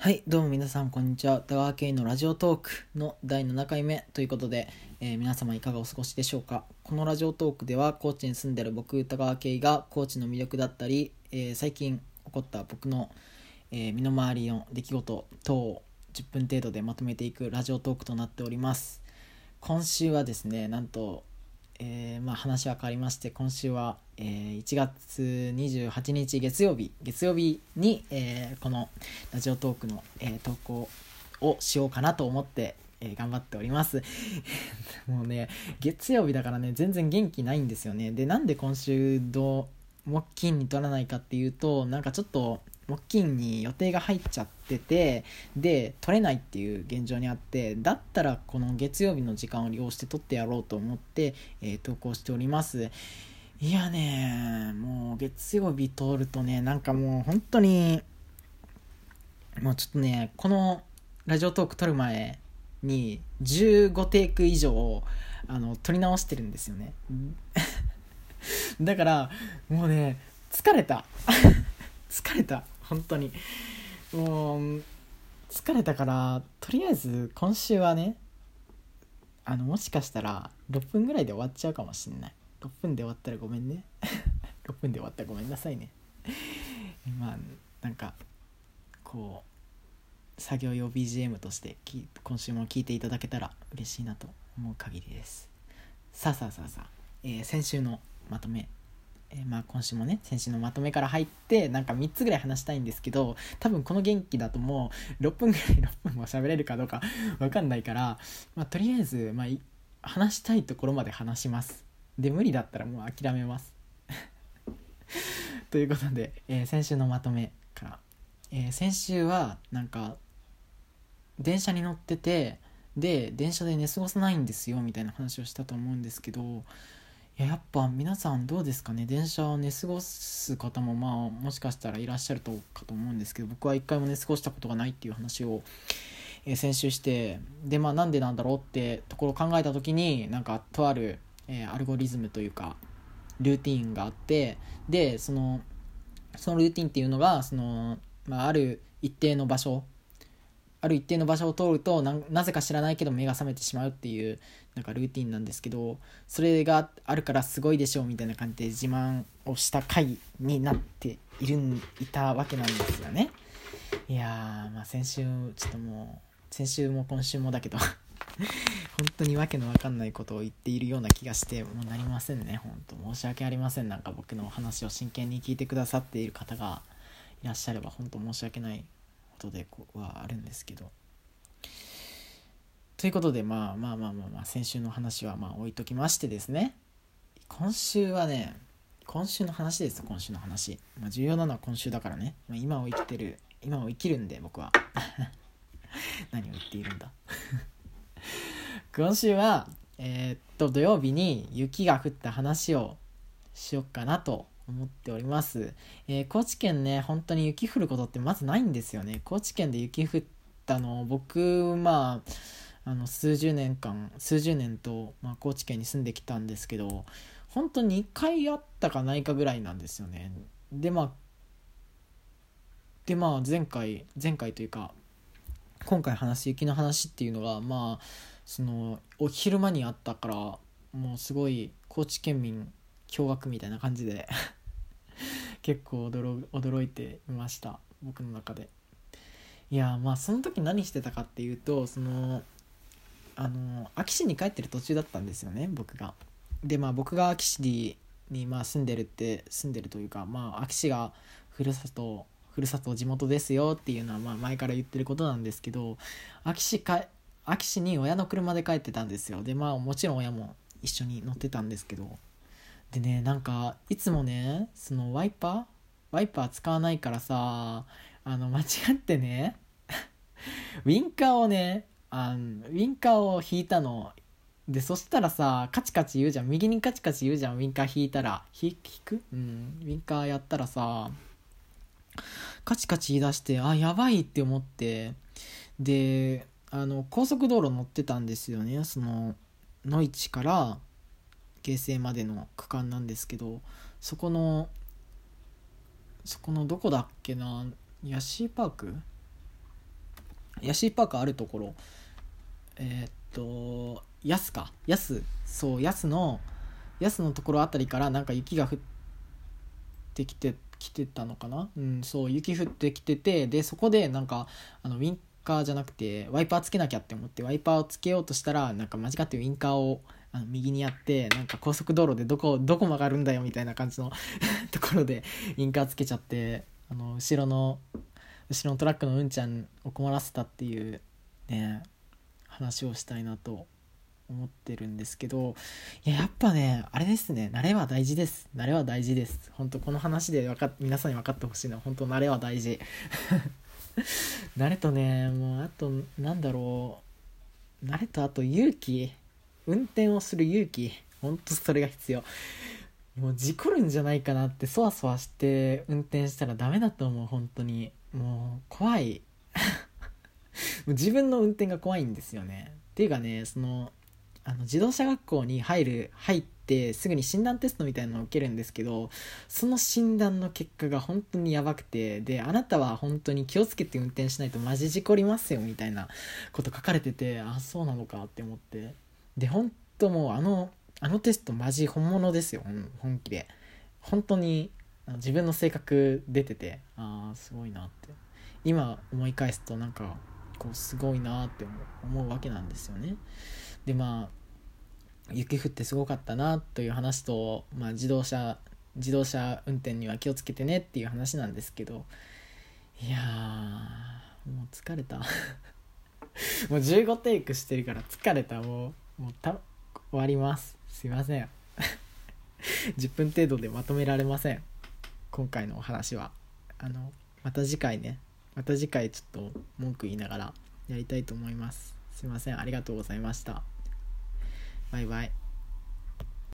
はい、どうも皆さん、こんにちは。田川圭のラジオトークの第7回目ということで、えー皆様いかがお過ごしでしょうか。このラジオトークでは、高知に住んでる僕、田川圭が高知の魅力だったり、えー最近起こった僕の、えー身の回りの出来事等を10分程度でまとめていくラジオトークとなっております。今週はですね、なんと、えまあ、話は変わりまして今週は、えー1月28日月曜日月曜日に、えーこのラジオトークの、えー投稿をしようかなと思って、え頑張っております。もうね月曜日だからね全然元気ないんですよね。でなんで今週どう木金に取らないかっていうとなんかちょっと木金に予定が入っちゃっててで取れないっていう現状にあってだったらこの月曜日の時間を利用して取ってやろうと思って、えー投稿しております。いやねもう月曜日通るとねなんかもう本当にもうちょっとねこのラジオトーク撮る前に15テイク以上あの撮り直してるんですよね。だからもうね疲れた。疲れた。本当に。もう疲れたからとりあえず今週はねあのもしかしたら6分ぐらいで終わっちゃうかもしんない。6分で終わったらごめんね。6分で終わったらごめんなさいね。まあなんかこう作業用 BGM として今週も聴いていただけたら嬉しいなと思う限りです。さあさあさあさあ、えー先週のまとめ。えまあ今週もね先週のまとめから入ってなんか3つぐらい話したいんですけど多分この元気だともう6分ぐらい6分も喋れるかどうかわかんないから、まあ、とりあえず、まあ、話したいところまで話します。で無理だったらもう諦めます。ということで、えー先週のまとめから、えー先週はなんか電車に乗っててで電車で寝過ごさないんですよみたいな話をしたと思うんですけどややっぱ皆さんどうですかね？電車を寝過ごす方もまあもしかしたらいらっしゃるとかと思うんですけど僕は一回も寝過ごしたことがないっていう話を、えー先週してでまあなんでなんだろうってところを考えた時になんかとある、えーアルゴリズムというかルーティンがあってでそのそのルーティンっていうのがその、まあ、ある一定の場所ある一定の場所を通るとななぜか知らないけど目が覚めてしまうっていうなんかルーティンなんですけどそれがあるからすごいでしょうみたいな感じで自慢をした回になっているいたわけなんですよね。いやーまあ先週ちょっともう先週も今週もだけど。本当にわけのわかんないことを言っているような気がしてもうなりませんね。本当申し訳ありません。なんか僕のお話を真剣に聞いてくださっている方がいらっしゃれば本当申し訳ないことではあるんですけど。ということでまあまあまあまあまあ先週の話はまあ置いときましてですね今週はね今週の話です今週の話、まあ、重要なのは今週だからね、ま、今を生きてる今を生きるんで僕は何を言っているんだ今週はえーっと土曜日に雪が降った話をしよっかなと思っております、えー高知県ね本当に雪降ることってまずないんですよね。高知県で雪降ったの僕まああの数十年間数十年と、まあ、高知県に住んできたんですけど本当に2回あったかないかぐらいなんですよね。でまあでまあ前回前回というか今回話雪の話っていうのがまあそのお昼間にあったからもうすごい高知県民驚愕みたいな感じで 結構驚驚いていました。僕の中で。いやまあその時何してたかっていうとそのあの安芸市に帰ってる途中だったんですよね僕が。でまあ僕が安芸市にまあ住んでるって住んでるというかまあ安芸市がふるさとふるさと地元ですよっていうのはまあ前から言ってることなんですけど安芸市か安芸市に親の車で帰ってたんですよ。でまあもちろん親も一緒に乗ってたんですけど。でねなんかいつもねそのワイパー？ワイパー使わないからさあの間違ってね ウィンカーをねあのウィンカーを引いたの。でそしたらさカチカチ言うじゃん。右にカチカチ言うじゃんウィンカー引いたら。引く？うん。ウィンカーやったらさカチカチ言い出してあやばいって思って。であの高速道路乗ってたんですよね。その野市から京成までの区間なんですけどそこのそこのどこだっけなヤシーパーク？ヤシーパークあるところ。えーっとヤスか。ヤス。そうヤスのヤスのところあたりからなんか雪が降ってきてきてたのかな？うんそう雪降ってきててでそこでなんかあのウィンカーじゃなくてワイパーつけなきゃって思ってワイパーをつけようとしたらなんか間違ってウィンカーをあの右にやってなんか高速道路でどこどこ曲がるんだよみたいな感じの ところでウィンカーつけちゃってあの後ろの後ろのトラックのうんちゃんを困らせたっていうね話をしたいなと思ってるんですけどいややっぱねあれですね慣れは大事です。慣れは大事です。本当この話でか皆さんに分かってほしいのは本当慣れは大事。慣れとねもうあとなんだろう。慣れとあと勇気。運転をする勇気。ほんとそれが必要。もう事故るんじゃないかなってそわそわして運転したらダメだと思う。本当に。もう怖い。もう自分の運転が怖いんですよね。っていうかねそのあの自動車学校に入る入ってすぐに診断テストみたいなのを受けるんですけどその診断の結果が本当にやばくてであなたは本当に気をつけて運転しないとマジ事故りますよみたいなこと書かれててあそうなのかって思って。で本当もうあのあのテストマジ本物ですよ本気で。本当に自分の性格出ててああすごいなって。今思い返すとなんかこうすごいなって思うわけなんですよね。でまあ雪降ってすごかったなという話と、まあ、自動車自動車運転には気をつけてねっていう話なんですけどいやもう疲れた。もう15テイクしてるから疲れた。もうもうた終わります。すいません。10分程度でまとめられません。今回のお話は。あのまた次回ね。また次回ちょっと文句言いながらやりたいと思います。すいません。ありがとうございました。バイバイ